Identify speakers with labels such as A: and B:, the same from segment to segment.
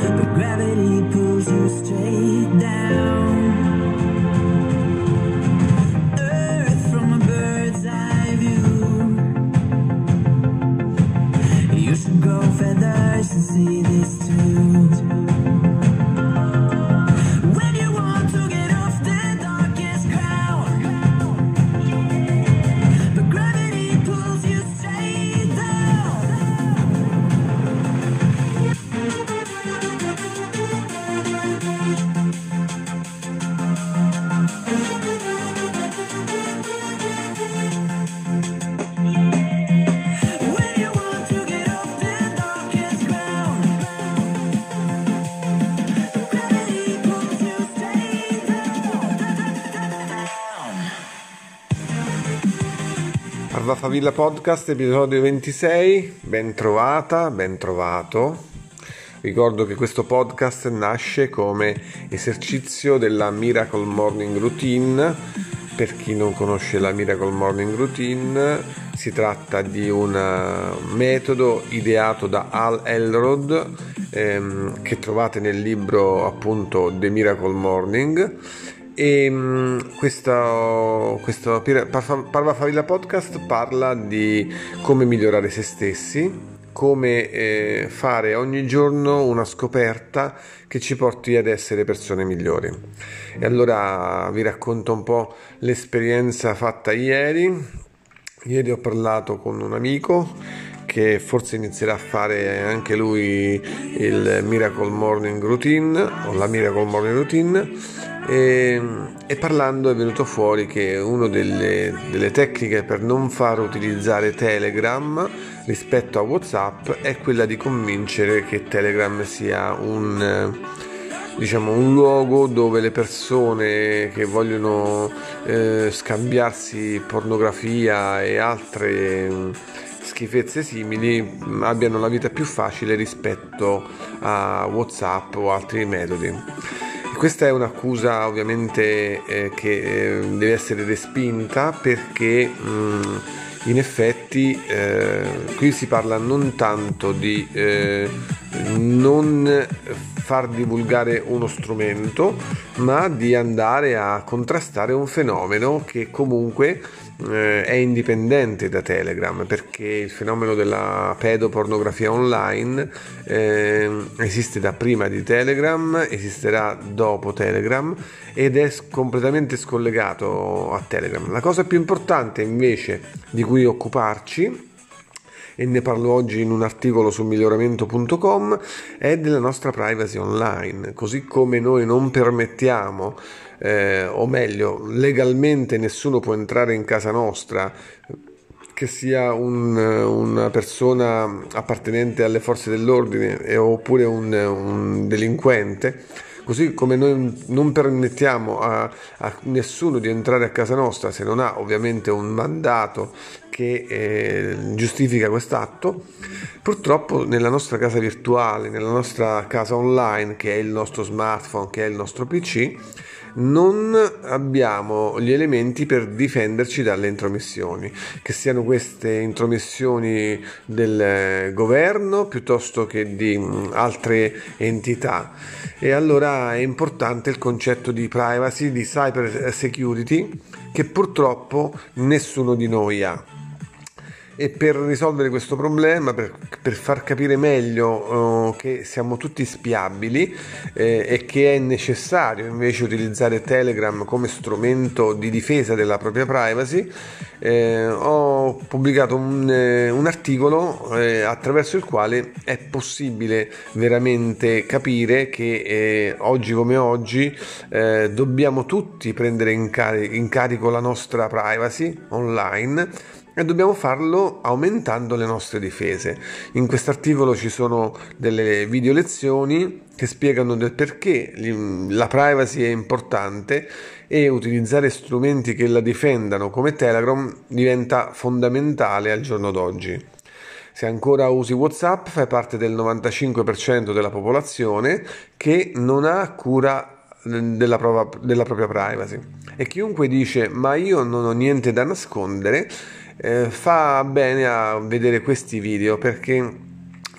A: but gravity pulls you straight down.
B: Parva Favilla Podcast, episodio 26, ben trovata, ben trovato. Ricordo che questo podcast nasce come esercizio della Miracle Morning Routine. Per chi non conosce la Miracle Morning Routine, si tratta di un eh, metodo ideato da Al Elrod ehm, che trovate nel libro appunto The Miracle Morning e mh, questo, questo Parva Favilla Podcast parla di come migliorare se stessi, come eh, fare ogni giorno una scoperta che ci porti ad essere persone migliori. E allora vi racconto un po' l'esperienza fatta ieri. Ieri ho parlato con un amico che forse inizierà a fare anche lui il Miracle Morning Routine o la Miracle Morning Routine e, e parlando è venuto fuori che una delle, delle tecniche per non far utilizzare Telegram rispetto a Whatsapp è quella di convincere che Telegram sia un diciamo un luogo dove le persone che vogliono eh, scambiarsi pornografia e altre schifezze simili abbiano la vita più facile rispetto a Whatsapp o altri metodi. Questa è un'accusa ovviamente eh, che eh, deve essere respinta perché mh, in effetti eh, qui si parla non tanto di eh, non far divulgare uno strumento, ma di andare a contrastare un fenomeno che comunque eh, è indipendente da Telegram, perché il fenomeno della pedopornografia online eh, esiste da prima di Telegram, esisterà dopo Telegram ed è completamente scollegato a Telegram. La cosa più importante invece di cui occuparci e ne parlo oggi in un articolo su miglioramento.com, è della nostra privacy online. Così come noi non permettiamo, eh, o meglio, legalmente nessuno può entrare in casa nostra che sia un- una persona appartenente alle forze dell'ordine e- oppure un, un delinquente, così come noi non permettiamo a, a nessuno di entrare a casa nostra se non ha ovviamente un mandato che eh, giustifica quest'atto, purtroppo nella nostra casa virtuale, nella nostra casa online, che è il nostro smartphone, che è il nostro PC, non abbiamo gli elementi per difenderci dalle intromissioni, che siano queste intromissioni del governo piuttosto che di altre entità. E allora è importante il concetto di privacy, di cyber security, che purtroppo nessuno di noi ha. E per risolvere questo problema, per, per far capire meglio eh, che siamo tutti spiabili eh, e che è necessario invece utilizzare Telegram come strumento di difesa della propria privacy, eh, ho pubblicato un, eh, un articolo eh, attraverso il quale è possibile veramente capire che eh, oggi come oggi dobbiamo tutti prendere in, cari- in carico la nostra privacy online e dobbiamo farlo aumentando le nostre difese. In questo articolo ci sono delle video lezioni che spiegano del perché la privacy è importante e utilizzare strumenti che la difendano come Telegram diventa fondamentale al giorno d'oggi. Se ancora usi WhatsApp, fai parte del 95% della popolazione che non ha cura della, prova- della propria privacy. E chiunque dice ma io non ho niente da nascondere, eh, fa bene a vedere questi video perché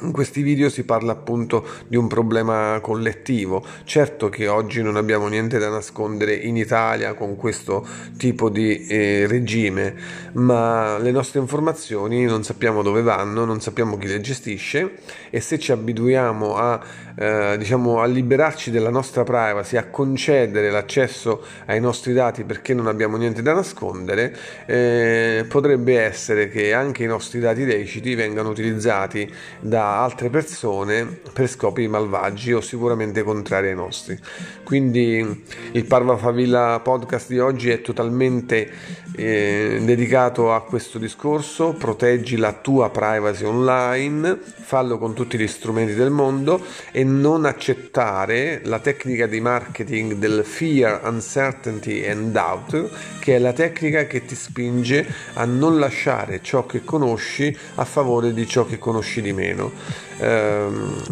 B: In questi video si parla appunto di un problema collettivo. Certo che oggi non abbiamo niente da nascondere in Italia con questo tipo di eh, regime, ma le nostre informazioni non sappiamo dove vanno, non sappiamo chi le gestisce e se ci abituiamo a, eh, diciamo, a liberarci della nostra privacy, a concedere l'accesso ai nostri dati perché non abbiamo niente da nascondere, eh, potrebbe essere che anche i nostri dati leciti vengano utilizzati da altre persone per scopi malvagi o sicuramente contrari ai nostri. Quindi il Parva Favilla podcast di oggi è totalmente eh, dedicato a questo discorso, proteggi la tua privacy online, fallo con tutti gli strumenti del mondo e non accettare la tecnica di marketing del fear, uncertainty and doubt, che è la tecnica che ti spinge a non lasciare ciò che conosci a favore di ciò che conosci di meno. Ehm,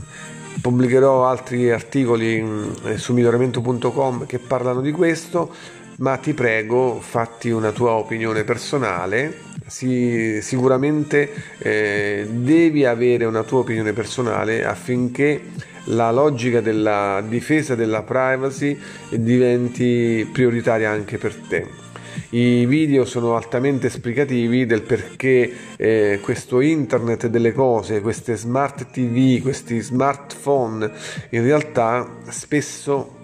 B: pubblicherò altri articoli eh, su miglioramento.com che parlano di questo, ma ti prego fatti una tua opinione personale. Si, sicuramente eh, devi avere una tua opinione personale affinché la logica della difesa della privacy diventi prioritaria anche per te. I video sono altamente esplicativi del perché eh, questo internet delle cose, queste smart TV, questi smartphone in realtà spesso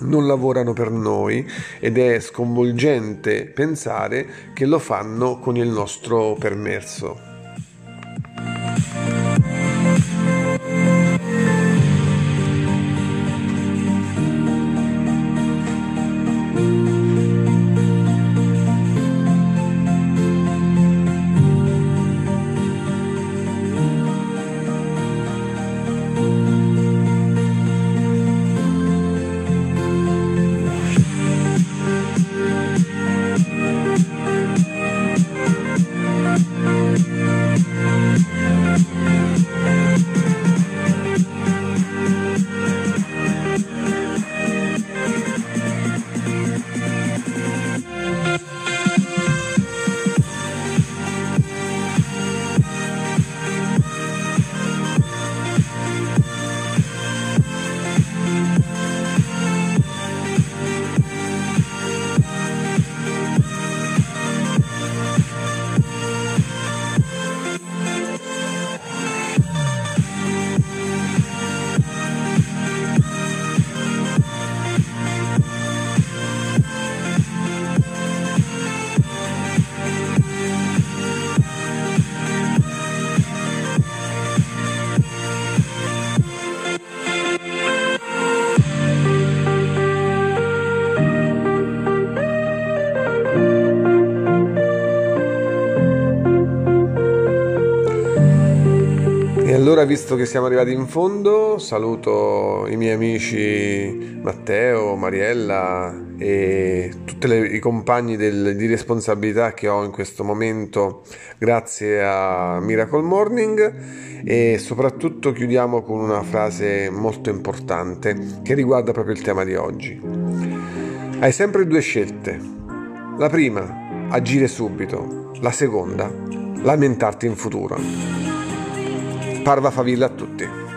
B: non lavorano per noi ed è sconvolgente pensare che lo fanno con il nostro permesso. E allora, visto che siamo arrivati in fondo, saluto i miei amici Matteo, Mariella e tutti i compagni del- di responsabilità che ho in questo momento grazie a Miracle Morning e soprattutto chiudiamo con una frase molto importante che riguarda proprio il tema di oggi. Hai sempre due scelte. La prima, agire subito. La seconda, lamentarti in futuro. Parva favilla a tutti.